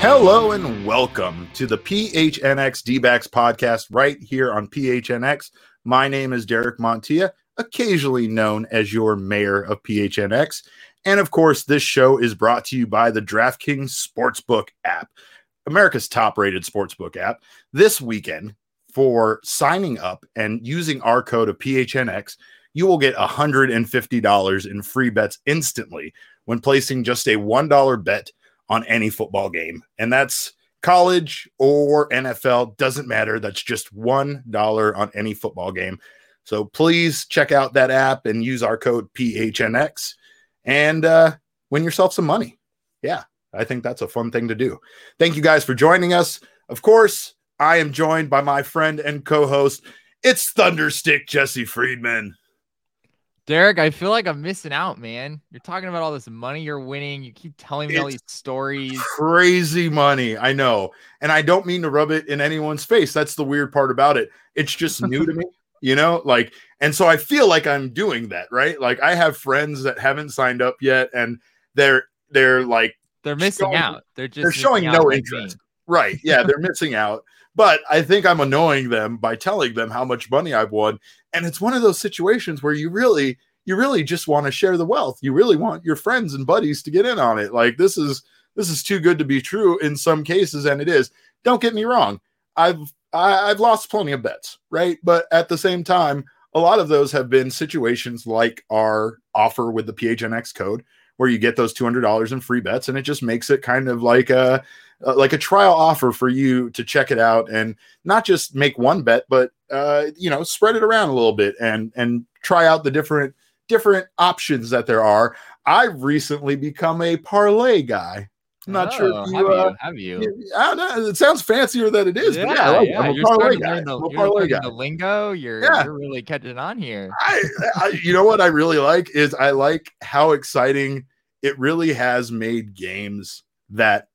Hello and welcome to the PHNX D-backs podcast right here on PHNX. My name is Derek Montilla, occasionally known as your mayor of PHNX. And of course, this show is brought to you by the DraftKings Sportsbook app, America's top rated sportsbook app. This weekend, for signing up and using our code of PHNX, you will get $150 in free bets instantly when placing just a $1 bet on any football game. And that's college or NFL, doesn't matter. That's just $1 on any football game. So please check out that app and use our code PHNX and uh, win yourself some money. Yeah, I think that's a fun thing to do. Thank you guys for joining us. Of course, I am joined by my friend and co host. It's Thunderstick Jesse Friedman. Derek, I feel like I'm missing out, man. You're talking about all this money you're winning. You keep telling me It's all these stories. Crazy money. I know. And I don't mean to rub it in anyone's face. That's the weird part about it. It's just new to me, you know? Like, and so I feel like I'm doing that, right? Like I have friends that haven't signed up yet and they're they're like They're missing showing- out. They're just they're showing no interest. Right. Yeah, they're missing out. But I think I'm annoying them by telling them how much money I've won. And it's one of those situations where you really, you really just want to share the wealth. You really want your friends and buddies to get in on it. Like this is this is too good to be true in some cases, and it is. Don't get me wrong. I've I, I've lost plenty of bets, right? But at the same time, a lot of those have been situations like our offer with the PHNX code, where you get those two hundred dollars in free bets, and it just makes it kind of like a uh, like a trial offer for you to check it out and not just make one bet but uh you know spread it around a little bit and and try out the different different options that there are i've recently become a parlay guy i'm not sure Oh, if have you, uh, you? Have you? you- I don't know. It sounds fancier than it is, yeah, but yeah, I like it. yeah. I'm a You're parlay guy. the, I'm a you're parlay guy. the lingo. You're, Yeah. you're really catching on here. I, I, you know what I really like is I like how exciting it really has made games that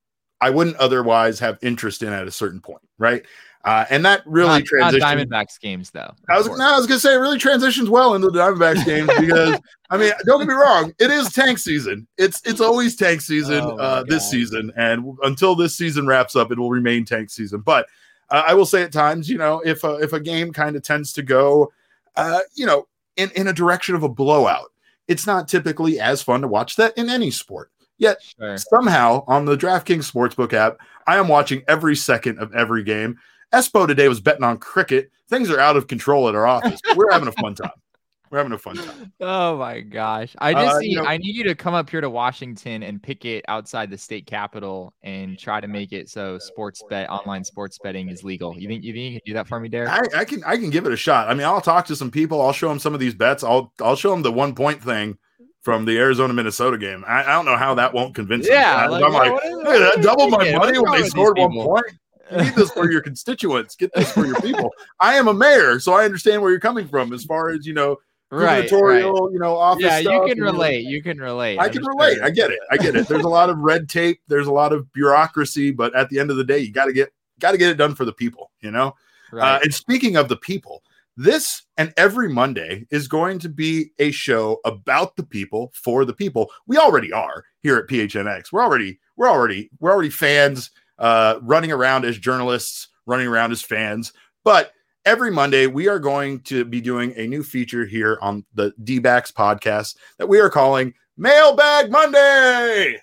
I wouldn't otherwise have interest in at a certain point, right? Uh, and that really not, not transitions. Diamondbacks games though. I was no, I was gonna say it really transitions well into the Diamondbacks games because I mean, don't get me wrong, it is tank season. It's it's always tank season Oh uh, this God. season, and until this season wraps up, it will remain tank season. But uh, I will say at times, you know, if a, if a game kind of tends to go, uh, you know, in in a direction of a blowout, it's not typically as fun to watch that in any sport. Yet Sure. somehow on the DraftKings Sportsbook app, I am watching every second of every game. Espo today was betting on cricket. Things are out of control at our office. We're having a fun time. We're having a fun time. Oh my gosh. I just Uh, need you know- I need you to come up here to Washington and pick it outside the state capitol and try to make it so sports bet online sports betting is legal. You think you think you can do that for me, Derek? I, I can I can give it a shot. I mean, I'll talk to some people. I'll show them some of these bets. I'll I'll show them the one point thing from the Arizona Minnesota game. I, I don't know how that won't convince. Yeah, I'm like, what is- "Look what at double my money What's when they scored one point. You need this for your constituents. Get this for your people. I am a mayor, so I understand where you're coming from as far as you know right, right. you know, office. Yeah, you can and, you know, relate. You can relate. I I'm can relate. I get it. I get it. There's a lot of red tape. There's a lot of bureaucracy, but at the end of the day, you got to get got to get it done for the people. You know. Uh, and speaking of the people, this and every Monday is going to be a show about the people for the people. We already are here at PHNX. We're already we're already we're already fans uh, running around as journalists, running around as fans. But every Monday we are going to be doing a new feature here on the D-backs podcast that we are calling Mailbag Monday.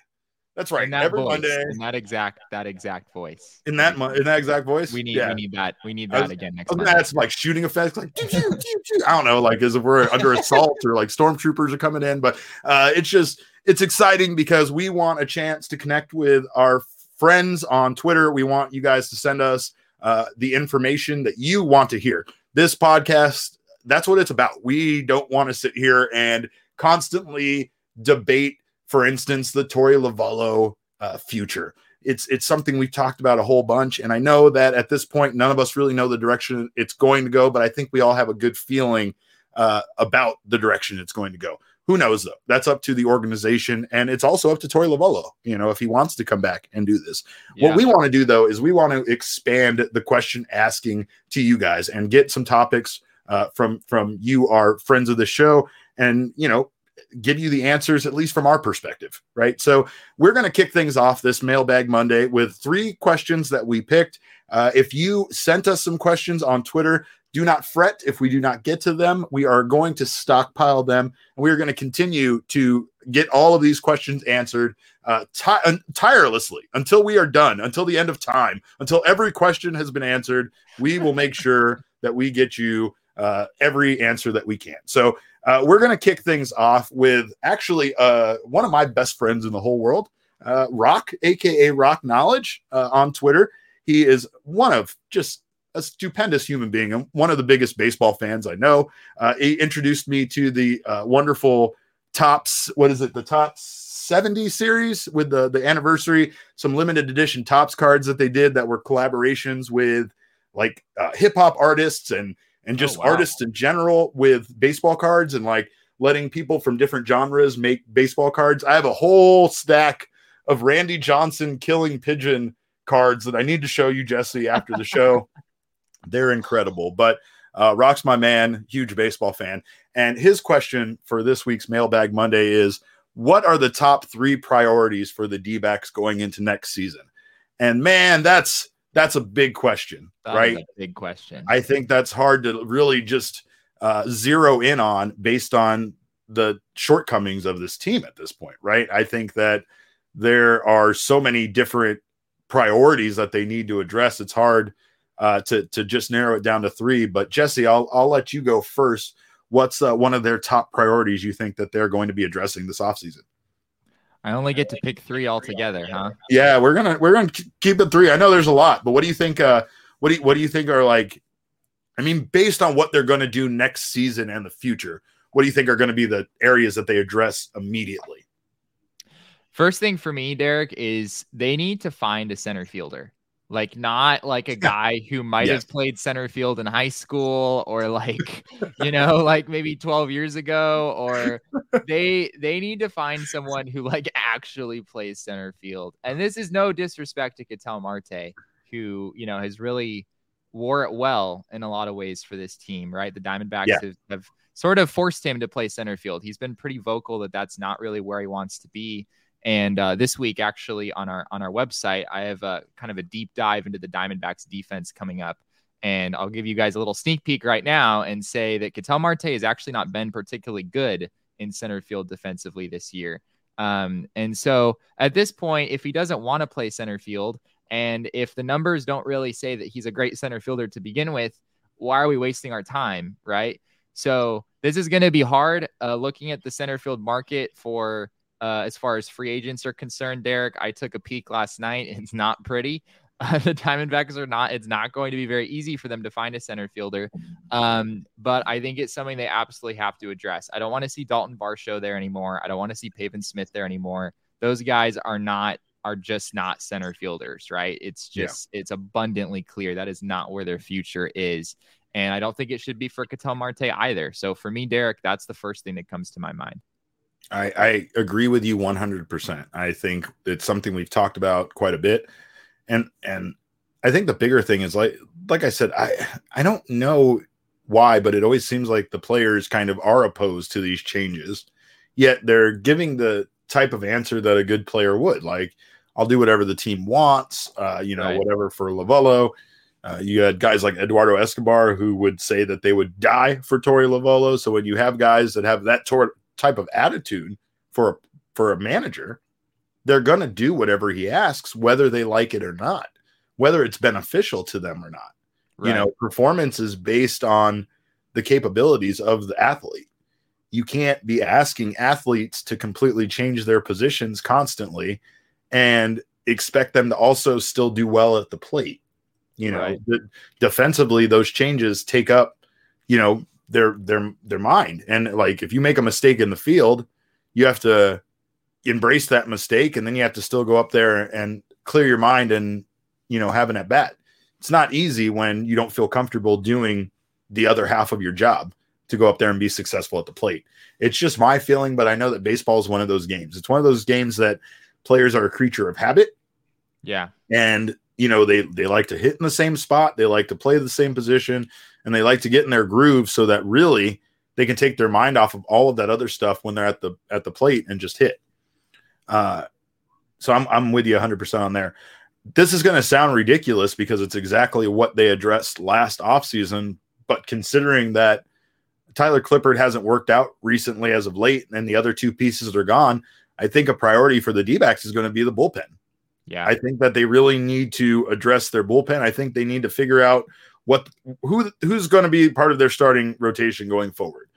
That's right. in that every voice, Monday in that exact that exact voice. in that in that exact voice. we need Yeah. we need that we need that was- again next I was month. gonna add some like shooting effects, like doo, doo, doo. I don't know, like as if we're under assault or like stormtroopers are coming in. But uh, it's just it's exciting because we want a chance to connect with our friends on Twitter. We want you guys to send us uh, the information that you want to hear. This podcast, that's what it's about. We don't want to sit here and constantly debate, for instance, the Torey Lovullo uh, future. It's it's something we've talked about a whole bunch, and I know that at this point, none of us really know the direction it's going to go, but I think we all have a good feeling uh, about the direction it's going to go. Who knows though? That's up to the organization, and it's also up to Torey Lovullo. You know, if he wants to come back and do this. Yeah. What we want to do though is we want to expand the question asking to you guys and get some topics uh, from from you, our friends of the show, and you know give you the answers at least from our perspective right so we're going to kick things off this mailbag monday with three questions that we picked uh, if you sent us some questions on twitter do not fret if we do not get to them. We are going to stockpile them and we are going to continue to get all of these questions answered uh, tirelessly until we are done, until the end of time, until every question has been answered. We will make sure that we get you uh, every answer that we can. So uh, we're going to kick things off with actually uh, one of my best friends in the whole world, uh, Rock, aka Rock Knowledge, uh, on Twitter. He is one of just a stupendous human being. I'm one of the biggest baseball fans I know. Uh, he introduced me to the wonderful Topps. What is it? The Topps 70 series with the the anniversary. Some limited edition Topps cards that they did that were collaborations with like hip hop artists and and just oh, wow. artists in general with baseball cards and like letting people from different genres make baseball cards. I have a whole stack of Randy Johnson killing pigeon cards that I need to show you, Jesse, after the show. They're incredible. But uh, Rock's my man, huge baseball fan. And his question for this week's Mailbag Monday is What are the top three priorities for the D backs going into next season? And man, that's that's a big question, that right? big question. I think that's hard to really just uh, zero in on based on the shortcomings of this team at this point, right? I think that there are so many different priorities that they need to address. It's hard uh, to to just narrow it down to three. But Jesse, I'll I'll let you go first. What's uh, one of their top priorities you think that they're going to be addressing this offseason? I only get to pick three altogether, huh? Yeah, we're gonna we're gonna keep it three. I know there's a lot, but what do you think? Uh, what do you, what do you think are like? I mean, based on what they're going to do next season and the future, what do you think are going to be the areas that they address immediately? First thing for me, Derek, is they need to find a center fielder like not like a guy who might yes. have played center field in high school or like you know like maybe 12 years ago or they they need to find someone who like actually plays center field. And this is no disrespect to Ketel Marte who you know has really wore it well in a lot of ways for this team right? The Diamondbacks yeah. have, have sort of forced him to play center field. He's been pretty vocal that that's not really where he wants to be and uh, this week, actually, on our on our website, I have a kind of a deep dive into the Diamondbacks defense coming up. And I'll give you guys a little sneak peek right now and say that Ketel Marte has actually not been particularly good in center field defensively this year. Um, and so at this point, if he doesn't want to play center field, and if the numbers don't really say that he's a great center fielder to begin with, why are we wasting our time? Right. So this is going to be hard uh, looking at the center field market for uh, as far as free agents are concerned, Derek. I took a peek last night. It's not pretty. Uh, the Diamondbacks are not. It's not going to be very easy for them to find a center fielder. Um, but I think it's something they absolutely have to address. I don't want to see Dalton Varsho there anymore. I don't want to see Pavin Smith there anymore. Those guys are not are just not center fielders, right? It's just yeah. it's abundantly clear that is not where their future is. And I don't think it should be for Ketel Marte either. So for me, Derek, that's the first thing that comes to my mind. I, I agree with you 100%. I think it's something we've talked about quite a bit. And, and I think the bigger thing is like, like I said, I, I don't know why, but it always seems like the players kind of are opposed to these changes, yet they're giving the type of answer that a good player would. Like, I'll do whatever the team wants, uh, you know, right. whatever for Lovullo. Uh, you had guys like Eduardo Escobar who would say that they would die for Torey Lovullo. So when you have guys that have that tor- type of attitude for a, for a manager, they're going to do whatever he asks, whether they like it or not, whether it's beneficial to them or not. Right. You know, performance is based on the capabilities of the athlete. You can't be asking athletes to completely change their positions constantly and expect them to also still do well at the plate. You know, right. defensively, those changes take up, you know, their their their mind. And like if you make a mistake in the field, you have to embrace that mistake and then you have to still go up there and clear your mind and you know have an at bat it's not easy when you don't feel comfortable doing the other half of your job to go up there and be successful at the plate. It's just my feeling but i know that baseball is one of those games. It's one of those games that players are a creature of habit. Yeah. And you know they they like to hit in the same spot. They like to play the same position and they like to get in their groove so that really they can take their mind off of all of that other stuff when they're at the at the plate and just hit uh, so I'm I'm with you 100% on there. This is going to sound ridiculous because it's exactly what they addressed last offseason, but considering that Tyler Clippard hasn't worked out recently as of late and the other two pieces are gone, I think a priority for the D-backs is going to be the bullpen. Yeah. I think that they really need to address their bullpen. I think they need to figure out what who who's going to be part of their starting rotation going forward.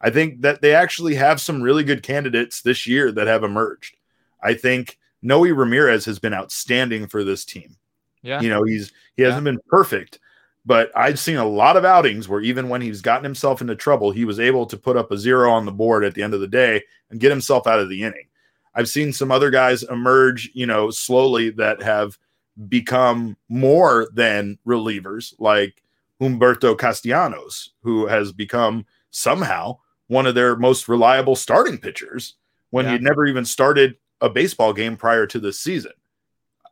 I think that they actually have some really good candidates this year that have emerged. I think Noe Ramirez has been outstanding for this team. Yeah. You know, he's he hasn't yeah. been perfect, but I've seen a lot of outings where even when he's gotten himself into trouble, he was able to put up a zero on the board at the end of the day and get himself out of the inning. I've seen some other guys emerge, you know, slowly that have become more than relievers, like Humberto Castellanos, who has become somehow one of their most reliable starting pitchers when yeah. he never even started a baseball game prior to this season.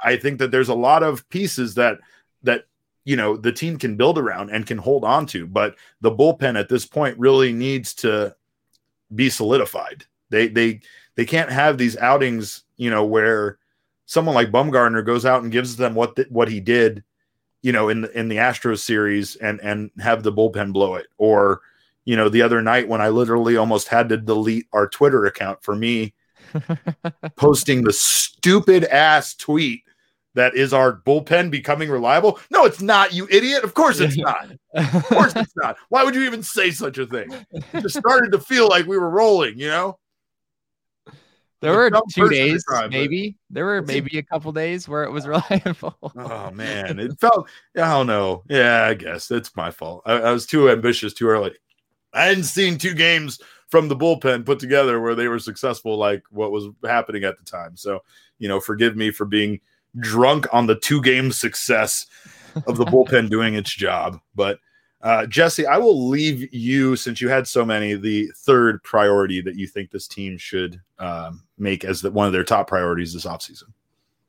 I think that there's a lot of pieces that that you know the team can build around and can hold on to, but the bullpen at this point really needs to be solidified. They they they can't have these outings, you know, where someone like Bumgarner goes out and gives them what the, what he did, you know, in the in the Astros series and and have the bullpen blow it, or you know, the other night when I literally almost had to delete our Twitter account for me posting the stupid ass tweet that is our bullpen becoming reliable. No, it's not, you idiot. Of course it's not. Of course it's not. Why would you even say such a thing? It just started to feel like we were rolling, you know? There were two days, maybe. There were maybe a couple days where it was reliable. oh man, it felt. I don't know. Yeah, I guess it's my fault. I, I was too ambitious too early. I hadn't seen two games from the bullpen put together where they were successful, like what was happening at the time. So, you know, forgive me for being drunk on the two game success of the bullpen doing its job. But uh, Jesse, I will leave you since you had so many. The third priority that you think this team should um, make as the, one of their top priorities this offseason.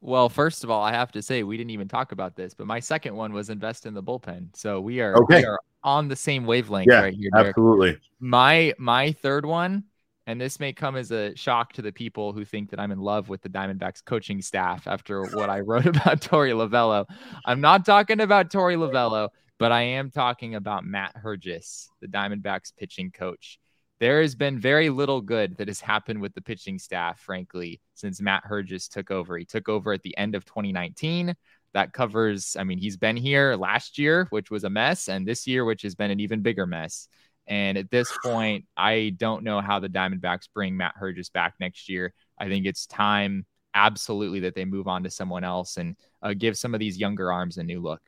Well, first of all, I have to say we didn't even talk about this, but my second one was invest in the bullpen. So we are, okay. we are on the same wavelength yeah, right here. Derek. Absolutely. My my third one, and this may come as a shock to the people who think that I'm in love with the Diamondbacks coaching staff after what I wrote about Torey Lovullo. I'm not talking about Torey Lovullo, but I am talking about Matt Herges, the Diamondbacks pitching coach. There has been very little good that has happened with the pitching staff, frankly, since Matt Herges took over. He took over at the end of 2019 that covers, I mean, he's been here last year, which was a mess, and this year, which has been an even bigger mess. And at this point, I don't know how the Diamondbacks bring Matt Herges back next year. I think it's time, absolutely, that they move on to someone else and uh, give some of these younger arms a new look.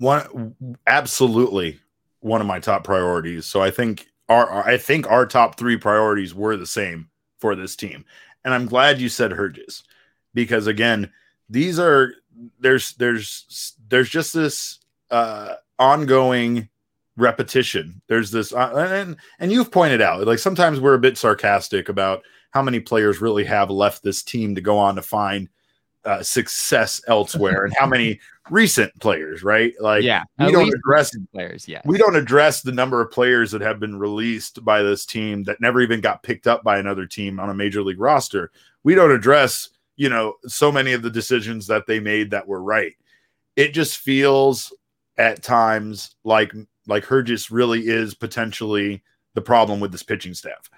One, absolutely, one of my top priorities. So I think our, I think our top three priorities were the same for this team, and I'm glad you said Herges because again, these are there's there's there's just this uh ongoing repetition there's this uh, and and you've pointed out like sometimes we're a bit sarcastic about how many players really have left this team to go on to find uh, success elsewhere and how many recent players right like yeah we don't address players yeah we don't address the number of players that have been released by this team that never even got picked up by another team on a major league roster we don't address you know, so many of the decisions that they made that were right. It just feels at times like like Herges really is potentially the problem with this pitching staff.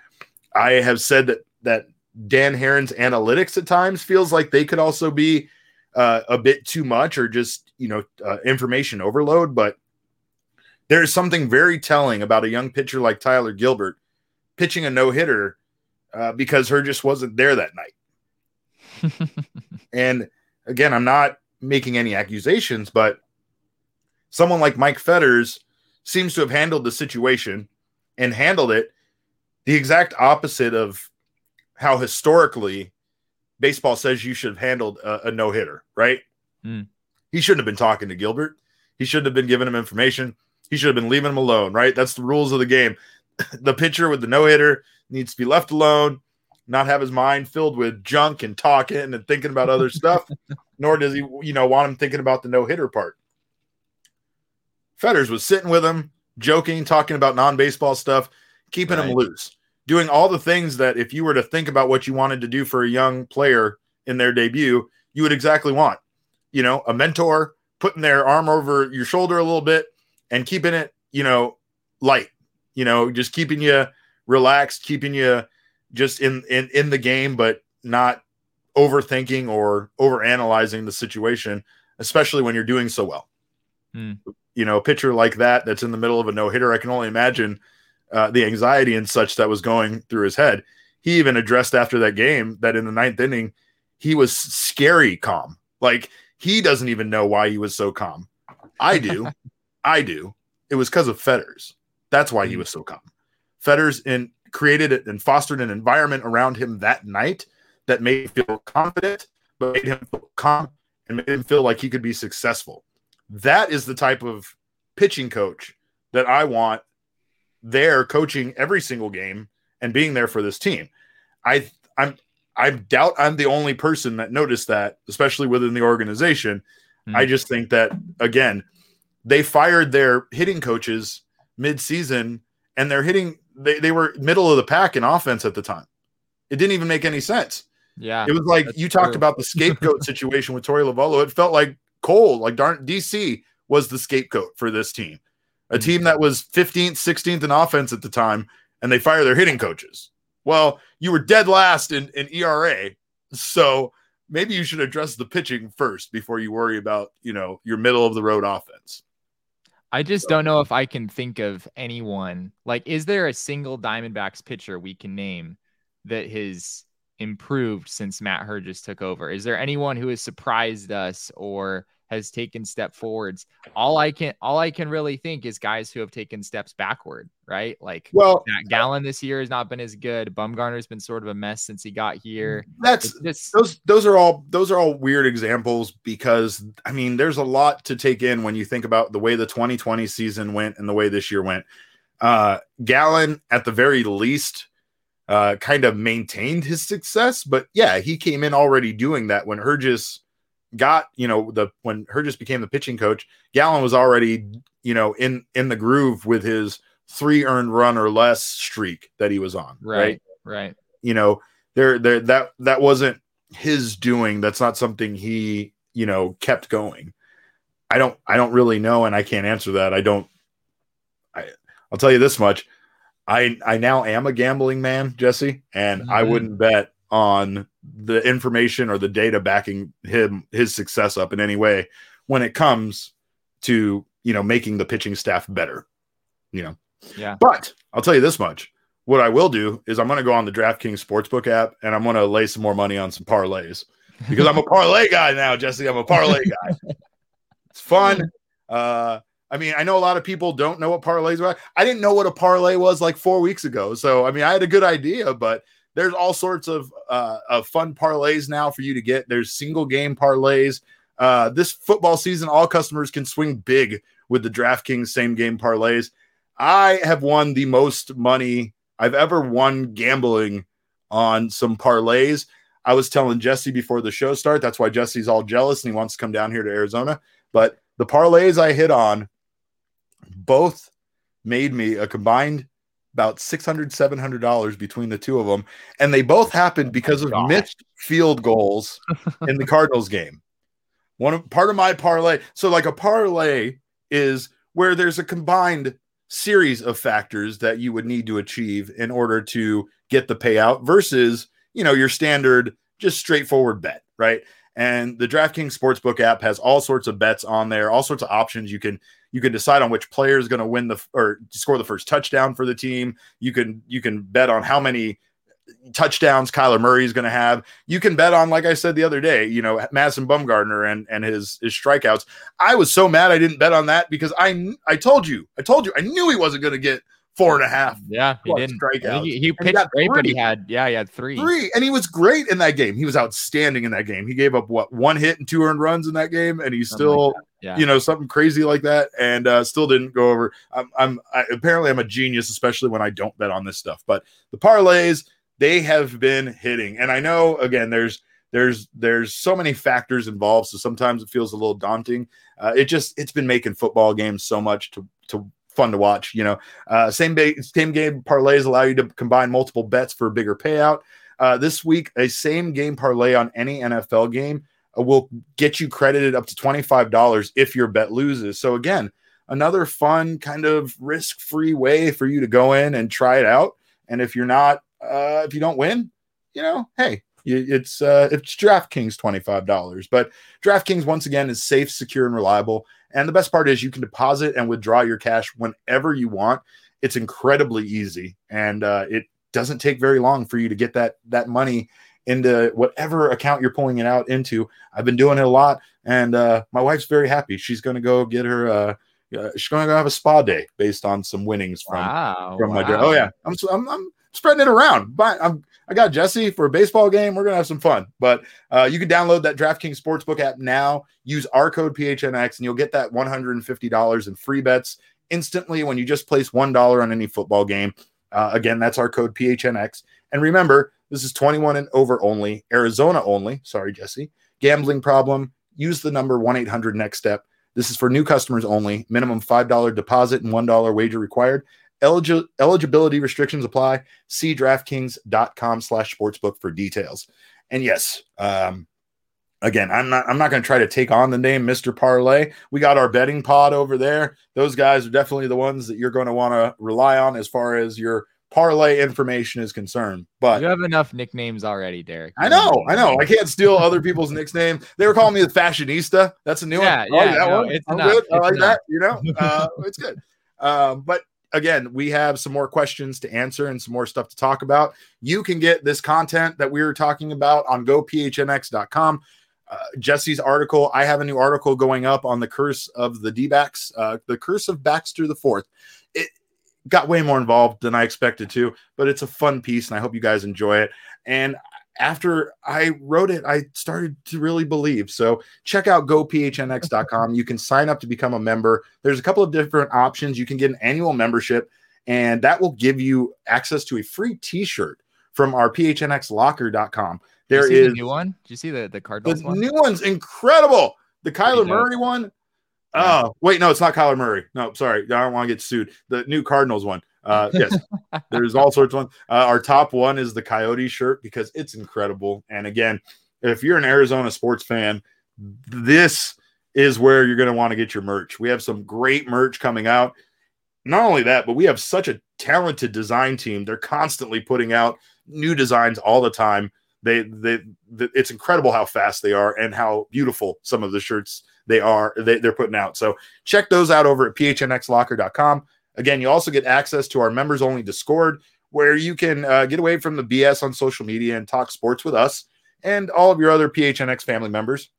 I have said that that Dan Haren's analytics at times feels like they could also be uh, a bit too much or just you know uh, information overload. But there is something very telling about a young pitcher like Tyler Gilbert pitching a no hitter uh, because just wasn't there that night. and again, I'm not making any accusations, but someone like Mike Fetters seems to have handled the situation and handled it the exact opposite of how historically baseball says you should have handled a, a no hitter, right? Mm. He shouldn't have been talking to Gilbert. He shouldn't have been giving him information. He should have been leaving him alone, right? That's the rules of the game. the pitcher with the no hitter needs to be left alone, not have his mind filled with junk and talking and thinking about other stuff, nor does he, you know, want him thinking about the no hitter part. Fetters was sitting with him, joking, talking about non baseball stuff, keeping right. him loose, doing all the things that if you were to think about what you wanted to do for a young player in their debut, you would exactly want. You know, a mentor putting their arm over your shoulder a little bit and keeping it, you know, light, you know, just keeping you relaxed, keeping you just in in in the game, but not overthinking or over analyzing the situation, especially when you're doing so well. Hmm. You know, a pitcher like that that's in the middle of a no hitter, I can only imagine uh, the anxiety and such that was going through his head. He even addressed after that game that in the ninth inning, he was scary calm. Like he doesn't even know why he was so calm. I do. I do. It was because of Fetters. That's why he hmm. was so calm. Fetters in created and fostered an environment around him that night that made him feel confident, but made him feel calm and made him feel like he could be successful. That is the type of pitching coach that I want there coaching every single game and being there for this team. I I'm I doubt I'm the only person that noticed that, especially within the organization. Mm-hmm. I just think that again, they fired their hitting coaches mid-season and they're hitting they, they were middle of the pack in offense at the time. It didn't even make any sense. Yeah. It was like you talked true. about the scapegoat situation with Torey Lovullo. It felt like Cole, like darn DC was the scapegoat for this team. A team that was 15th, 16th in offense at the time, and they fire their hitting coaches. Well, you were dead last in, in ERA. So maybe you should address the pitching first before you worry about, you know, your middle of the road offense. I just don't know if I can think of anyone. Like, is there a single Diamondbacks pitcher we can name that has improved since Matt Herges took over? Is there anyone who has surprised us or has taken step forwards. All I can all I can really think is guys who have taken steps backward, right? Like well, that Gallen this year has not been as good. Bumgarner's been sort of a mess since he got here. That's just, those those are all those are all weird examples because I mean there's a lot to take in when you think about the way the 2020 season went and the way this year went. Uh Gallen at the very least uh kind of maintained his success, but yeah, he came in already doing that when Herges got you know the when Herges became the pitching coach, Gallen was already you know in in the groove with his three earned run or less streak that he was on. Right, right. right. You know, there there that that wasn't his doing. That's not something he you know kept going. I don't I don't really know, and I can't answer that. I don't. I I'll tell you this much. I I now am a gambling man, Jesse, and mm-hmm. I wouldn't bet on the information or the data backing him his success up in any way when it comes to you know making the pitching staff better you know. Yeah. But i'll tell you this much. What i will do is i'm going to go on the draftkings sportsbook app and i'm going to lay some more money on some parlays because i'm a parlay guy now jesse. I'm a parlay guy. It's fun. Uh I mean, I know a lot of people don't know what parlays are. I didn't know what a parlay was like four weeks ago. So, I mean, I had a good idea, but there's all sorts of, uh, of fun parlays now for you to get. There's single game parlays. Uh, this football season, all customers can swing big with the DraftKings same game parlays. I have won the most money I've ever won gambling on some parlays. I was telling Jesse before the show start. That's why Jesse's all jealous and he wants to come down here to Arizona. But the parlays I hit on both made me a combined about 600 700 dollars between the two of them. And they both oh happened oh because of missed field goals in the cardinals game. One of, part of my parlay so like a parlay is where there's a combined series of factors that you would need to achieve in order to get the payout versus you know your standard just straightforward bet right? And the DraftKings Sportsbook app has all sorts of bets on there, all sorts of options. You can you can decide on which player is going to win the or score the first touchdown for the team. You can you can bet on how many touchdowns Kyler Murray is going to have. You can bet on, like I said the other day, you know, Madison Bumgarner and and his his strikeouts. I was so mad I didn't bet on that because I I told you, I told you, I knew he wasn't going to get four and a half. Yeah, he didn't. He, he pitched he great, but he had yeah, he had three. Three, and he was great in that game. He was outstanding in that game. He gave up what one hit and two earned runs in that game, and he's still, like yeah. you know, something crazy like that, and uh, still didn't go over. I'm, I'm I, apparently I'm a genius, especially when I don't bet on this stuff. But the parlays they have been hitting, and I know again there's there's there's so many factors involved so sometimes it feels a little daunting uh, it just it's been making football games so much to to fun to watch you know. Uh, same same game parlays allow you to combine multiple bets for a bigger payout. Uh, this week a same game parlay on any nfl game uh, will get you credited up to $25 if your bet loses. So again another fun kind of risk-free way for you to go in and try it out. And if you're not uh, if you don't win you know hey it's uh, it's DraftKings twenty five dollars, but DraftKings once again is safe, secure, and reliable. And the best part is you can deposit and withdraw your cash whenever you want. It's incredibly easy, and uh, it doesn't take very long for you to get that that money into whatever account you're pulling it out into. I've been doing it a lot, and uh, my wife's very happy. She's going to go get her. Uh, uh, she's going to go have a spa day based on some winnings from wow, from my. Wow. Oh yeah, I'm, I'm I'm spreading it around. But I'm I got Jesse for a baseball game. We're gonna have some fun. But uh, you can download that DraftKings Sportsbook app now. Use our code PHNX, and you'll get that $150 in free bets instantly when you just place one dollar on any football game. Uh, again, that's our code PHNX. And remember, this is 21 and over only, Arizona only. Sorry, Jesse. Gambling problem? Use the number 1 800 Next Step. This is for new customers only. Minimum $5 deposit and $1 wager required. Eligi- eligibility restrictions apply. See DraftKings.com slash sportsbook for details. And yes, um, again, I'm not I'm not going to try to take on the name Mr. Parlay. We got our betting pod over there. Those guys are definitely the ones that you're going to want to rely on as far as your parlay information is concerned. But you have enough nicknames already, Derek. I know, I know. I can't steal other people's nicknames. They were calling me the fashionista. That's a new yeah, one. Yeah, oh, that no, one. It's I'm enough. good. I like enough. that. You know, uh, it's good. Um, but again, we have some more questions to answer and some more stuff to talk about. You can get this content that we were talking about on gophnx.com. Uh, Jesse's article, I have a new article going up on the curse of the D backs, uh, the curse of Baxter the Fourth. It got way more involved than I expected to, but it's a fun piece and I hope you guys enjoy it. And after I wrote it, I started to really believe. So check out gophnx.com. You can sign up to become a member. There's a couple of different options. You can get an annual membership, and that will give you access to a free t-shirt from our phnxlocker.com. There is the new one. Did you see the the Cardinals the one? new one's incredible. The Kyler Murray one. Yeah. Oh, wait, no, it's not Kyler Murray. No, sorry. I don't want to get sued. The new Cardinals one. Uh, yes, there's all sorts of ones. Uh, our top one is the Coyote shirt because it's incredible. And again, if you're an Arizona sports fan, this is where you're going to want to get your merch. We have some great merch coming out. Not only that, but we have such a talented design team. They're constantly putting out new designs all the time. They, they, they it's incredible how fast they are and how beautiful some of the shirts they are they, they're putting out. So check those out over at phnxlocker.com. Again, you also get access to our members only Discord, where you can uh, get away from the BS on social media and talk sports with us and all of your other PHNX family members.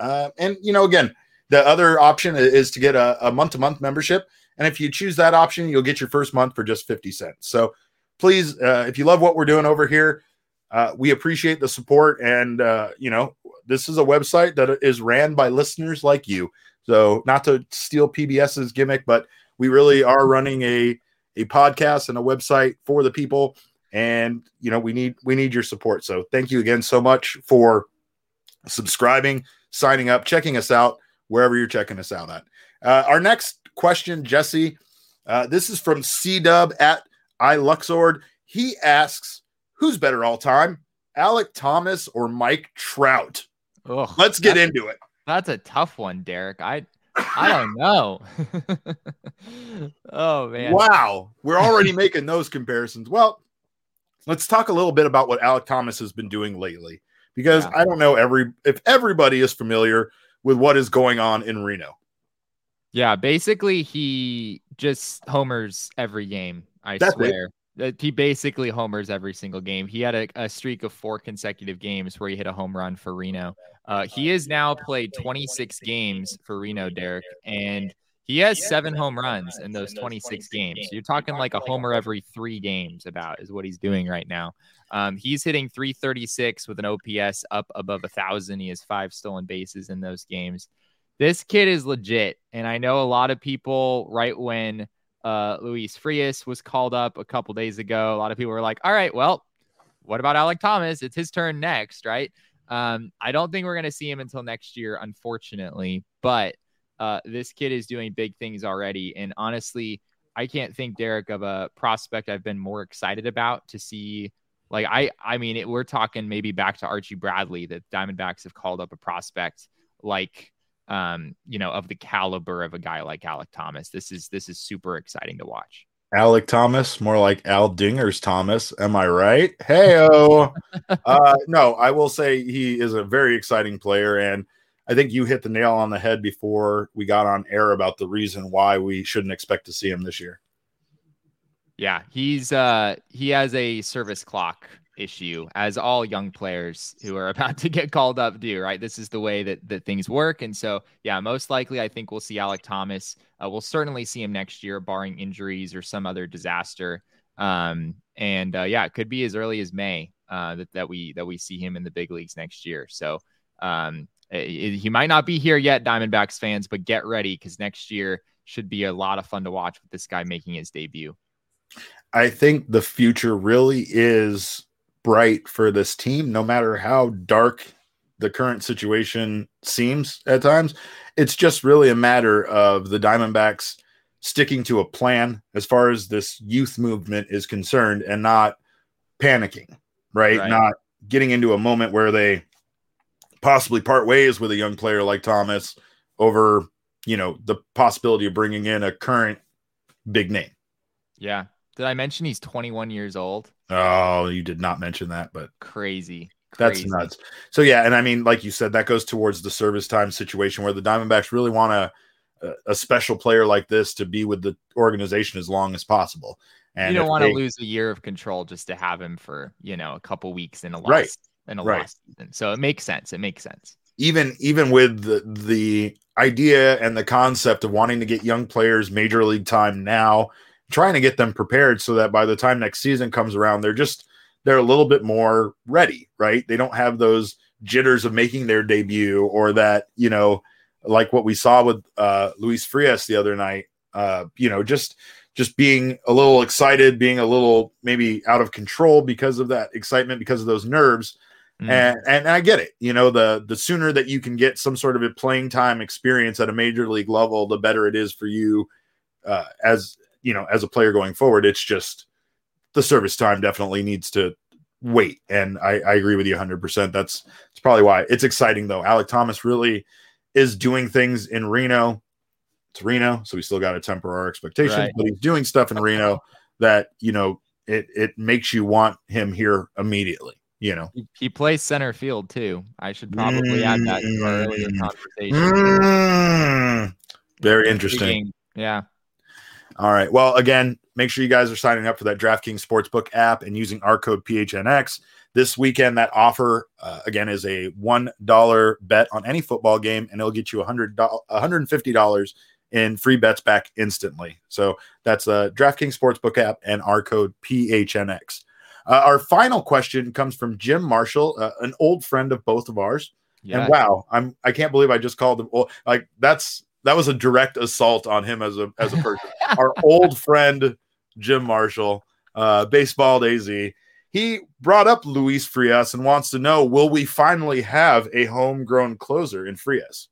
Uh, and, you know, again, the other option is to get a month to month membership. And if you choose that option, you'll get your first month for just 50 cents. So please, uh, if you love what we're doing over here, uh, we appreciate the support. And, uh, you know, this is a website that is ran by listeners like you. So, not to steal PBS's gimmick, but we really are running a a podcast and a website for the people. And you know we need we need your support. So thank you again so much for subscribing signing up checking us out wherever you're checking us out at. Uh, our next question jesse uh, this is from c-dub at iluxord. He asks who's better all time alek thomas or mike trout? Ugh, let's get into it. That's a tough one derek. I I don't know. oh man. Wow. We're already making those comparisons. Well, let's talk a little bit about what Alek Thomas has been doing lately. Because yeah. I don't know every if everybody is familiar with what is going on in Reno. Yeah, basically he just homers every game. I That's swear. It. Uh, he basically homers every single game. He had a, a, streak of four consecutive games where he hit a home run for Reno. Uh, he has now played 26 games for Reno, Derek, and He has seven home runs in those 26 games. So you're talking like a homer every three games, about is what he's doing right now. Um, he's hitting 336 with an OPS up above a thousand. He has five stolen bases in those games. This kid is legit, and I know a lot of people right when uh, Luis Frias was called up a couple days ago. A lot of people were like, "All right, well, what about Alek Thomas? It's his turn next, right?" Um, I don't think we're going to see him until next year, unfortunately. But uh, this kid is doing big things already. And honestly, I can't think Derek of a prospect I've been more excited about to see. Like I, I mean, it, we're talking maybe back to Archie Bradley that Diamondbacks have called up a prospect like, um, you know, of the caliber of a guy like Alek Thomas. This is this is super exciting to watch. Alek Thomas, more like Al Dingers Thomas. Am I right? Hey, uh, no, I will say he is a very exciting player, and I think you hit the nail on the head before we got on air about the reason why we shouldn't expect to see him this year. Yeah, he's uh he has a service clock issue as all young players who are about to get called up do, right? This is the way that that things work and so yeah, most likely I think we'll see Alek Thomas. Uh, we'll certainly see him next year barring injuries or some other disaster. Um and uh, yeah, it could be as early as May uh that, that we that we see him in the big leagues next year. So um he might not be here yet, Diamondbacks fans, but get ready because next year should be a lot of fun to watch with this guy making his debut. I think the future really is bright for this team, no matter how dark the current situation seems at times. It's just really a matter of the Diamondbacks sticking to a plan as far as this youth movement is concerned and not panicking, right? right. Not getting into a moment where they possibly part ways with a young player like Thomas over, you know, the possibility of bringing in a current big name. Yeah. Did I mention he's 21 years old? Oh, you did not mention that, but crazy. That's crazy. nuts. So yeah, and I mean, like you said, that goes towards the service time situation where the Diamondbacks really want a a special player like this to be with the organization as long as possible. And you don't want to lose a year of control just to have him for you know a couple weeks in a loss. Right in a right. last season. So it makes sense. It makes sense. Even even with the the idea and the concept of wanting to get young players major league time now, trying to get them prepared so that by the time next season comes around, they're just they're a little bit more ready, right? They don't have those jitters of making their debut or that, you know, like what we saw with uh Luis Frias the other night. Uh, you know, just just being a little excited, being a little maybe out of control because of that excitement, because of those nerves. Mm. And and I get it. You know, the the sooner that you can get some sort of a playing time experience at a major league level, the better it is for you uh, as you know as a player going forward. It's just the service time definitely needs to wait. And I, I agree with you 100. percent That's that's probably why it's exciting though. Alek Thomas really is doing things in Reno. It's Reno, so we still got to temper our expectations, right. but he's doing stuff in Reno that you know it it makes you want him here immediately you know he, he, plays center field too i should probably mm, add that to our earlier mm. conversation mm, very interesting yeah all right well again make sure you guys are signing up for that draftkings sportsbook app and using our code phnx this weekend that offer uh, again is a one dollar bet on any football game and it'll get you a hundred $150 in free bets back instantly so that's a draftkings sportsbook app and our code phnx uh, our final question comes from Jim Marshall, uh, an old friend of both of ours. Yeah. And wow, I'm I can't believe I just called him. Well, like that's that was a direct assault on him as a as a person. Our old friend Jim Marshall, uh, baseball AZ. He brought up Luis Frias and wants to know: Will we finally have a homegrown closer in Frias?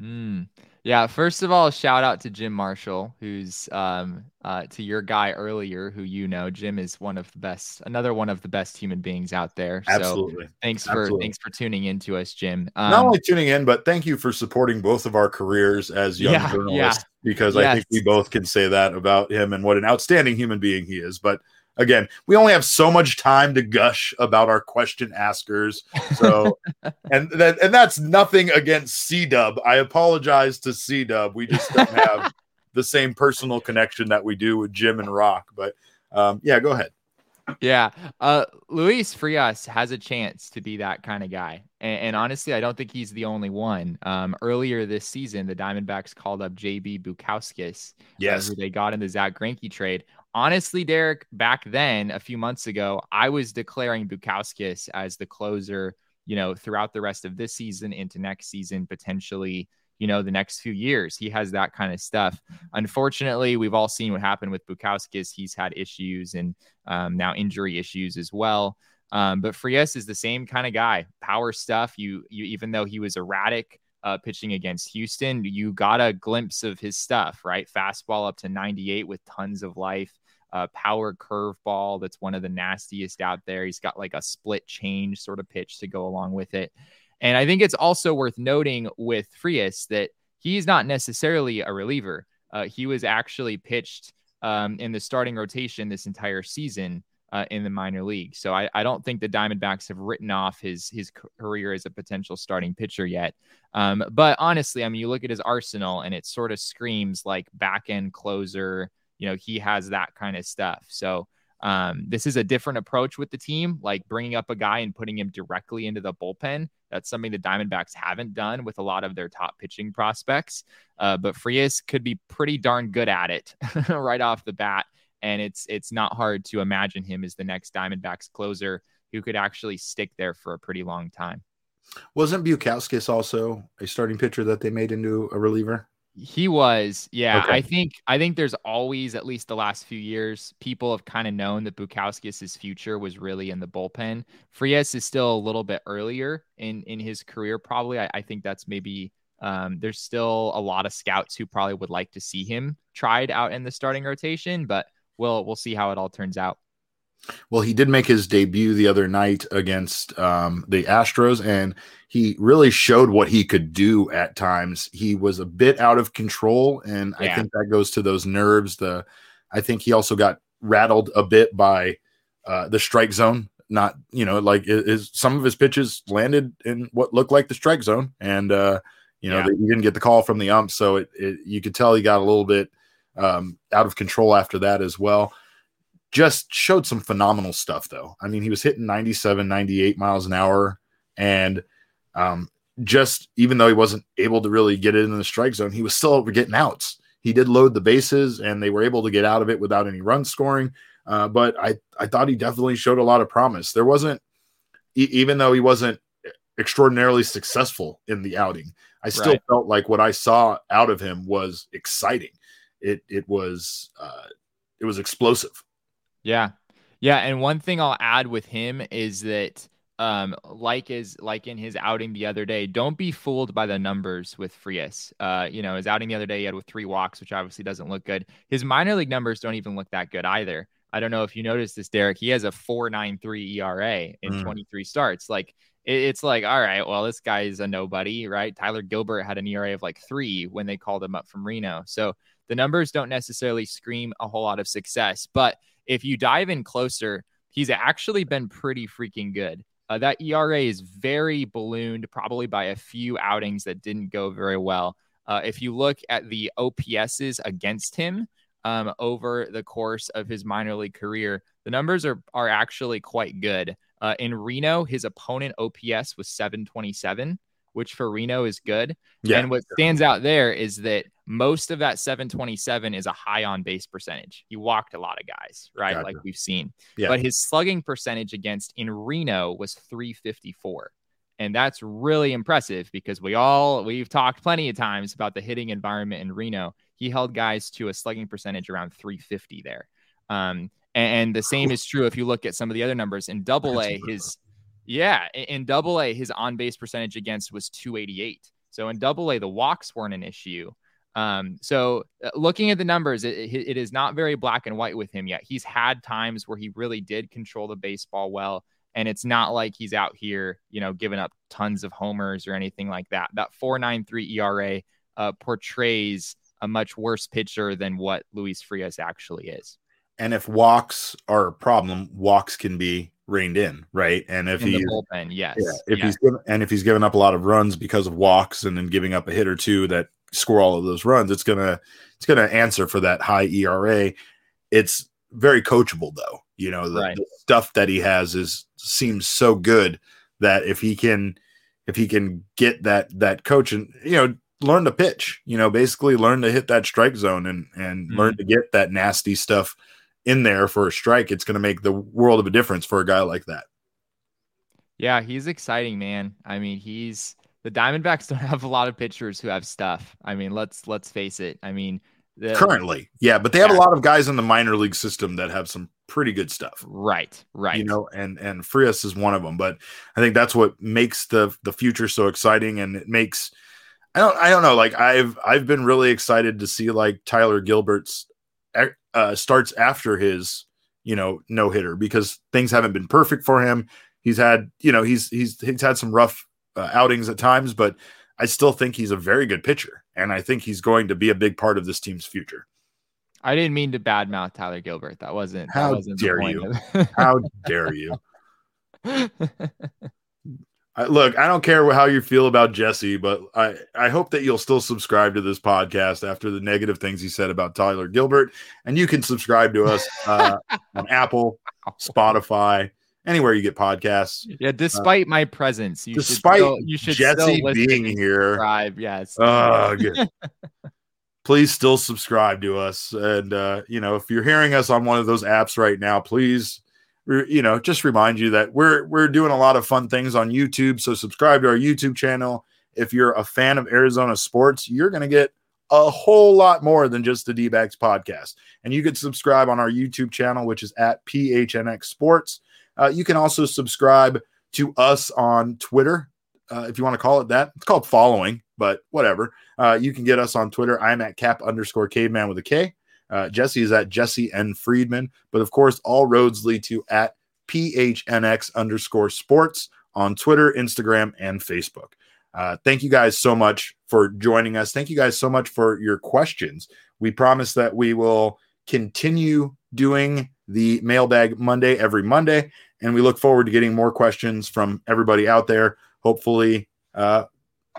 Mm. Yeah, first of all, shout out to Jim Marshall, who's um uh to your guy earlier, who you know. Jim is one of the best, another one of the best human beings out there. Absolutely. So thanks for Absolutely. thanks for tuning in to us, Jim. Um, Not only tuning in, but thank you for supporting both of our careers as young yeah, journalists, yeah. because yes. I think we both can say that about him and what an outstanding human being he is. But again, we only have so much time to gush about our question askers. So, and that and that's nothing against C Dub. I apologize to C Dub. We just don't have the same personal connection that we do with Jim and Rock. But um, yeah, go ahead. yeah. Uh, Luis Frias has a chance to be that kind of guy. And, and, honestly, I don't think he's the only one. Um, earlier this season, the Diamondbacks called up JB Bukauskas, uh, yes. Uh, who they got in the Zack Greinke trade. Honestly, Derek, back then, a few months ago, I was declaring Bukauskas as the closer, you know, throughout the rest of this season into next season, potentially – you know, the next few years. He has that kind of stuff. Unfortunately, we've all seen what happened with Bukauskas. He's had issues and um, now injury issues as well. Um, but Frias is the same kind of guy. Power stuff. You, you, even though he was erratic uh, pitching against Houston, you got a glimpse of his stuff, right? Fastball up to 98 with tons of life. Uh, power curveball that's one of the nastiest out there. He's got like a split change sort of pitch to go along with it. And I think it's also worth noting with Frias that he's not necessarily a reliever. Uh, he was actually pitched um, in the starting rotation this entire season uh, in the minor league. So I, I, don't think the Diamondbacks have written off his his career as a potential starting pitcher yet. Um, but honestly, I mean, you look at his arsenal and it sort of screams like back end closer. You know, he has that kind of stuff. So um, this is a different approach with the team, like bringing up a guy and putting him directly into the bullpen. That's something the Diamondbacks haven't done with a lot of their top pitching prospects. Uh, but Frias could be pretty darn good at it right off the bat, and it's it's not hard to imagine him as the next Diamondbacks closer who could actually stick there for a pretty long time. Wasn't Bukauskas also a starting pitcher that they made into a reliever? He was, yeah. Okay. I think I think there's always, at least the last few years, people have kind of known that Bukauskas' future was really in the bullpen. Frias is still a little bit earlier in in his career. Probably, I, I think that's maybe um, there's still a lot of scouts who probably would like to see him tried out in the starting rotation, but we'll we'll see how it all turns out. Well, he did make his debut the other night against um, the Astros, and he really showed what he could do at times. He was a bit out of control, and yeah. I think that goes to those nerves. The I think he also got rattled a bit by uh, the strike zone. Not you know like is some of his pitches landed in what looked like the strike zone, and uh, you know yeah. he didn't get the call from the ump, so it, it, you could tell he got a little bit um, out of control after that as well just showed some phenomenal stuff though. I mean, he was hitting 97, 98 miles an hour and um, just even though he wasn't able to really get it in the strike zone, he was still getting outs. He did load the bases and they were able to get out of it without any run scoring. Uh, but I, I thought he definitely showed a lot of promise. There wasn't, e- even though he wasn't extraordinarily successful in the outing, I still right. felt like what I saw out of him was exciting. It, it was, uh, it was explosive. Yeah. Yeah. And one thing I'll add with him is that um like is like in his outing the other day don't be fooled by the numbers with Frias uh you know his outing the other day he had with three walks which obviously doesn't look good his minor league numbers don't even look that good either i don't know if you noticed this derek he has a 493 era in mm. 23 starts like it, it's like all right well this guy is a nobody right tyler gilbert had an era of like three when they called him up from reno so the numbers don't necessarily scream a whole lot of success but if you dive in closer, he's actually been pretty freaking good. Uh, that ERA is very ballooned, probably by a few outings that didn't go very well. Uh, if you look at the OPSs against him um, over the course of his minor league career, the numbers are are actually quite good. Uh, in Reno, his opponent OPS was 727 which for Reno is good. Yeah. And what stands out there is that most of that 727 is a high on base percentage. He walked a lot of guys, right? Gotcha. Like we've seen. Yeah. But his slugging percentage against in Reno was 354. And that's really impressive because we all we've talked plenty of times about the hitting environment in Reno. He held guys to a slugging percentage around 350 there. Um, and, the same is true if you look at some of the other numbers in double A, his yeah, in double A, his on base percentage against was 288. So in double A, the walks weren't an issue. Um, so uh, looking at the numbers, it, it is not very black and white with him yet. He's had times where he really did control the baseball well. And it's not like he's out here, you know, giving up tons of homers or anything like that. That 493 ERA uh, portrays a much worse pitcher than what Luis Frias actually is. And if walks are a problem, walks can be reined in, right? And if he's bullpen, yes, yeah, if yes. he's given, and if he's given up a lot of runs because of walks and then giving up a hit or two that score all of those runs, it's gonna it's gonna answer for that high ERA. It's very coachable though. You know, the, Right. the stuff that he has is seems so good that if he can if he can get that that coach and you know learn to pitch, you know, basically learn to hit that strike zone and and mm-hmm. learn to get that nasty stuff in there for a strike, it's going to make the world of a difference for a guy like that. Yeah, he's exciting, man. I mean, he's the Diamondbacks don't have a lot of pitchers who have stuff. I mean, let's let's face it. I mean, the, Currently, yeah, but they have a lot of guys in the minor league system that have some pretty good stuff. right, right. you know and and frias is one of them but i think that's what makes the the future so exciting and it makes i don't i don't know like i've i've been really excited to see like tyler gilbert's uh starts after his you know no hitter because things haven't been perfect for him he's had you know he's he's he's had some rough uh, outings at times but i still think he's a very good pitcher and i think he's going to be a big part of this team's future I didn't mean to badmouth Tyler Gilbert. That wasn't. How that wasn't dare you. how dare you I, look, I don't care how you feel about Jesse, but I, I hope that you'll still subscribe to this podcast after the negative things he said about Tyler Gilbert. And you can subscribe to us uh, on Apple, Spotify, anywhere you get podcasts. yeah, despite my presence, you Despite should still, you should Jesse still being here, subscribe. Yes. uh, please still subscribe to us. And, uh, you know, if you're hearing us on one of those apps right now, please you know, just remind you that we're we're doing a lot of fun things on YouTube. So subscribe to our YouTube channel. If you're a fan of Arizona sports, you're going to get a whole lot more than just the D-backs podcast. And you can subscribe on our YouTube channel, which is at PHNX Sports. Uh, you can also subscribe to us on Twitter, uh, if you want to call it that. It's called following, but whatever. Uh, you can get us on Twitter. I'm at cap underscore caveman with a K. Uh, Jesse is at Jesse N. Friedman. But of course, all roads lead to at PHNX underscore sports on Twitter, Instagram, and Facebook. Uh, thank you guys so much for joining us. Thank you guys so much for your questions. We promise that we will continue doing the mailbag Monday every Monday, and we look forward to getting more questions from everybody out there. Hopefully, uh,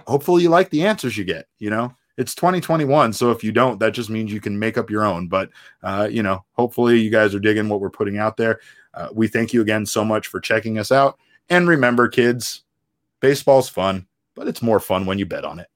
hopefully you like the answers you get. You know, it's 2021, so if you don't, that just means you can make up your own. But uh, you know, hopefully you guys are digging what we're putting out there. Uh, we thank you again so much for checking us out. And remember, kids, baseball's fun, but it's more fun when you bet on it.